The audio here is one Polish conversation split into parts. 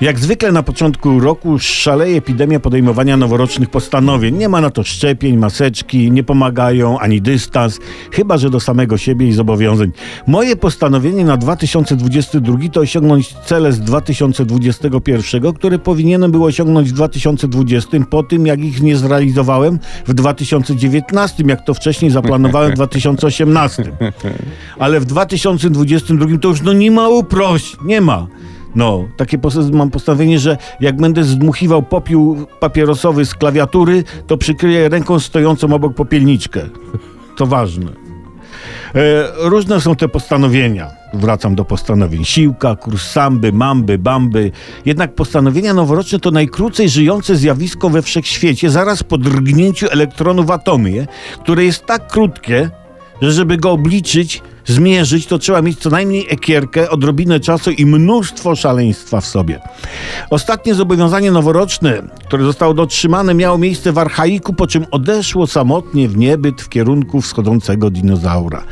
Jak zwykle na początku roku szaleje epidemia podejmowania noworocznych postanowień. Nie ma na to szczepień, maseczki, nie pomagają ani dystans, chyba że do samego siebie i zobowiązań. Moje postanowienie na 2022 to osiągnąć cele z 2021, które powinienem był osiągnąć w 2020, po tym jak ich nie zrealizowałem w 2019, jak to wcześniej zaplanowałem w 2018. Ale w 2022 to już no nie ma uprość, nie ma. No, takie mam postanowienie, że jak będę zdmuchiwał popiół papierosowy z klawiatury, to przykryję ręką stojącą obok popielniczkę. To ważne. E, różne są te postanowienia. Wracam do postanowień. Siłka, kurs samby, mamby, bamby. Jednak postanowienia noworoczne to najkrócej żyjące zjawisko we wszechświecie, zaraz po drgnięciu elektronów w atomie, które jest tak krótkie, że żeby go obliczyć, zmierzyć, to trzeba mieć co najmniej ekierkę, odrobinę czasu i mnóstwo szaleństwa w sobie. Ostatnie zobowiązanie noworoczne, które zostało dotrzymane, miało miejsce w archaiku, po czym odeszło samotnie w niebyt w kierunku wschodzącego dinozaura.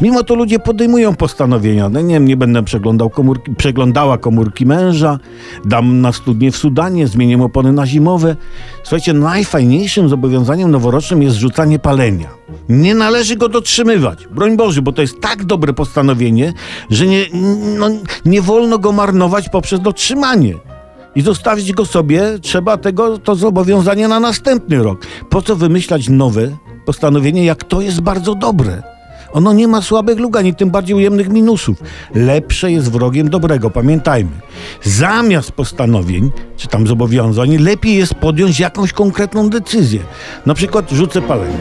Mimo to ludzie podejmują postanowienia. No nie nie będę przeglądał komórki, przeglądała komórki męża, dam na studnie w Sudanie, zmienię opony na zimowe. Słuchajcie, najfajniejszym zobowiązaniem noworocznym jest rzucanie palenia. Nie należy go dotrzymywać. Broń Boże, bo to jest tak dobre postanowienie, że nie, no, nie wolno go marnować poprzez dotrzymanie. I zostawić go sobie, trzeba tego, to zobowiązanie na następny rok. Po co wymyślać nowe postanowienie, jak to jest bardzo dobre? Ono nie ma słabych luk, ani tym bardziej ujemnych minusów. Lepsze jest wrogiem dobrego, pamiętajmy. Zamiast postanowień, czy tam zobowiązań, lepiej jest podjąć jakąś konkretną decyzję. Na przykład rzucę palenie.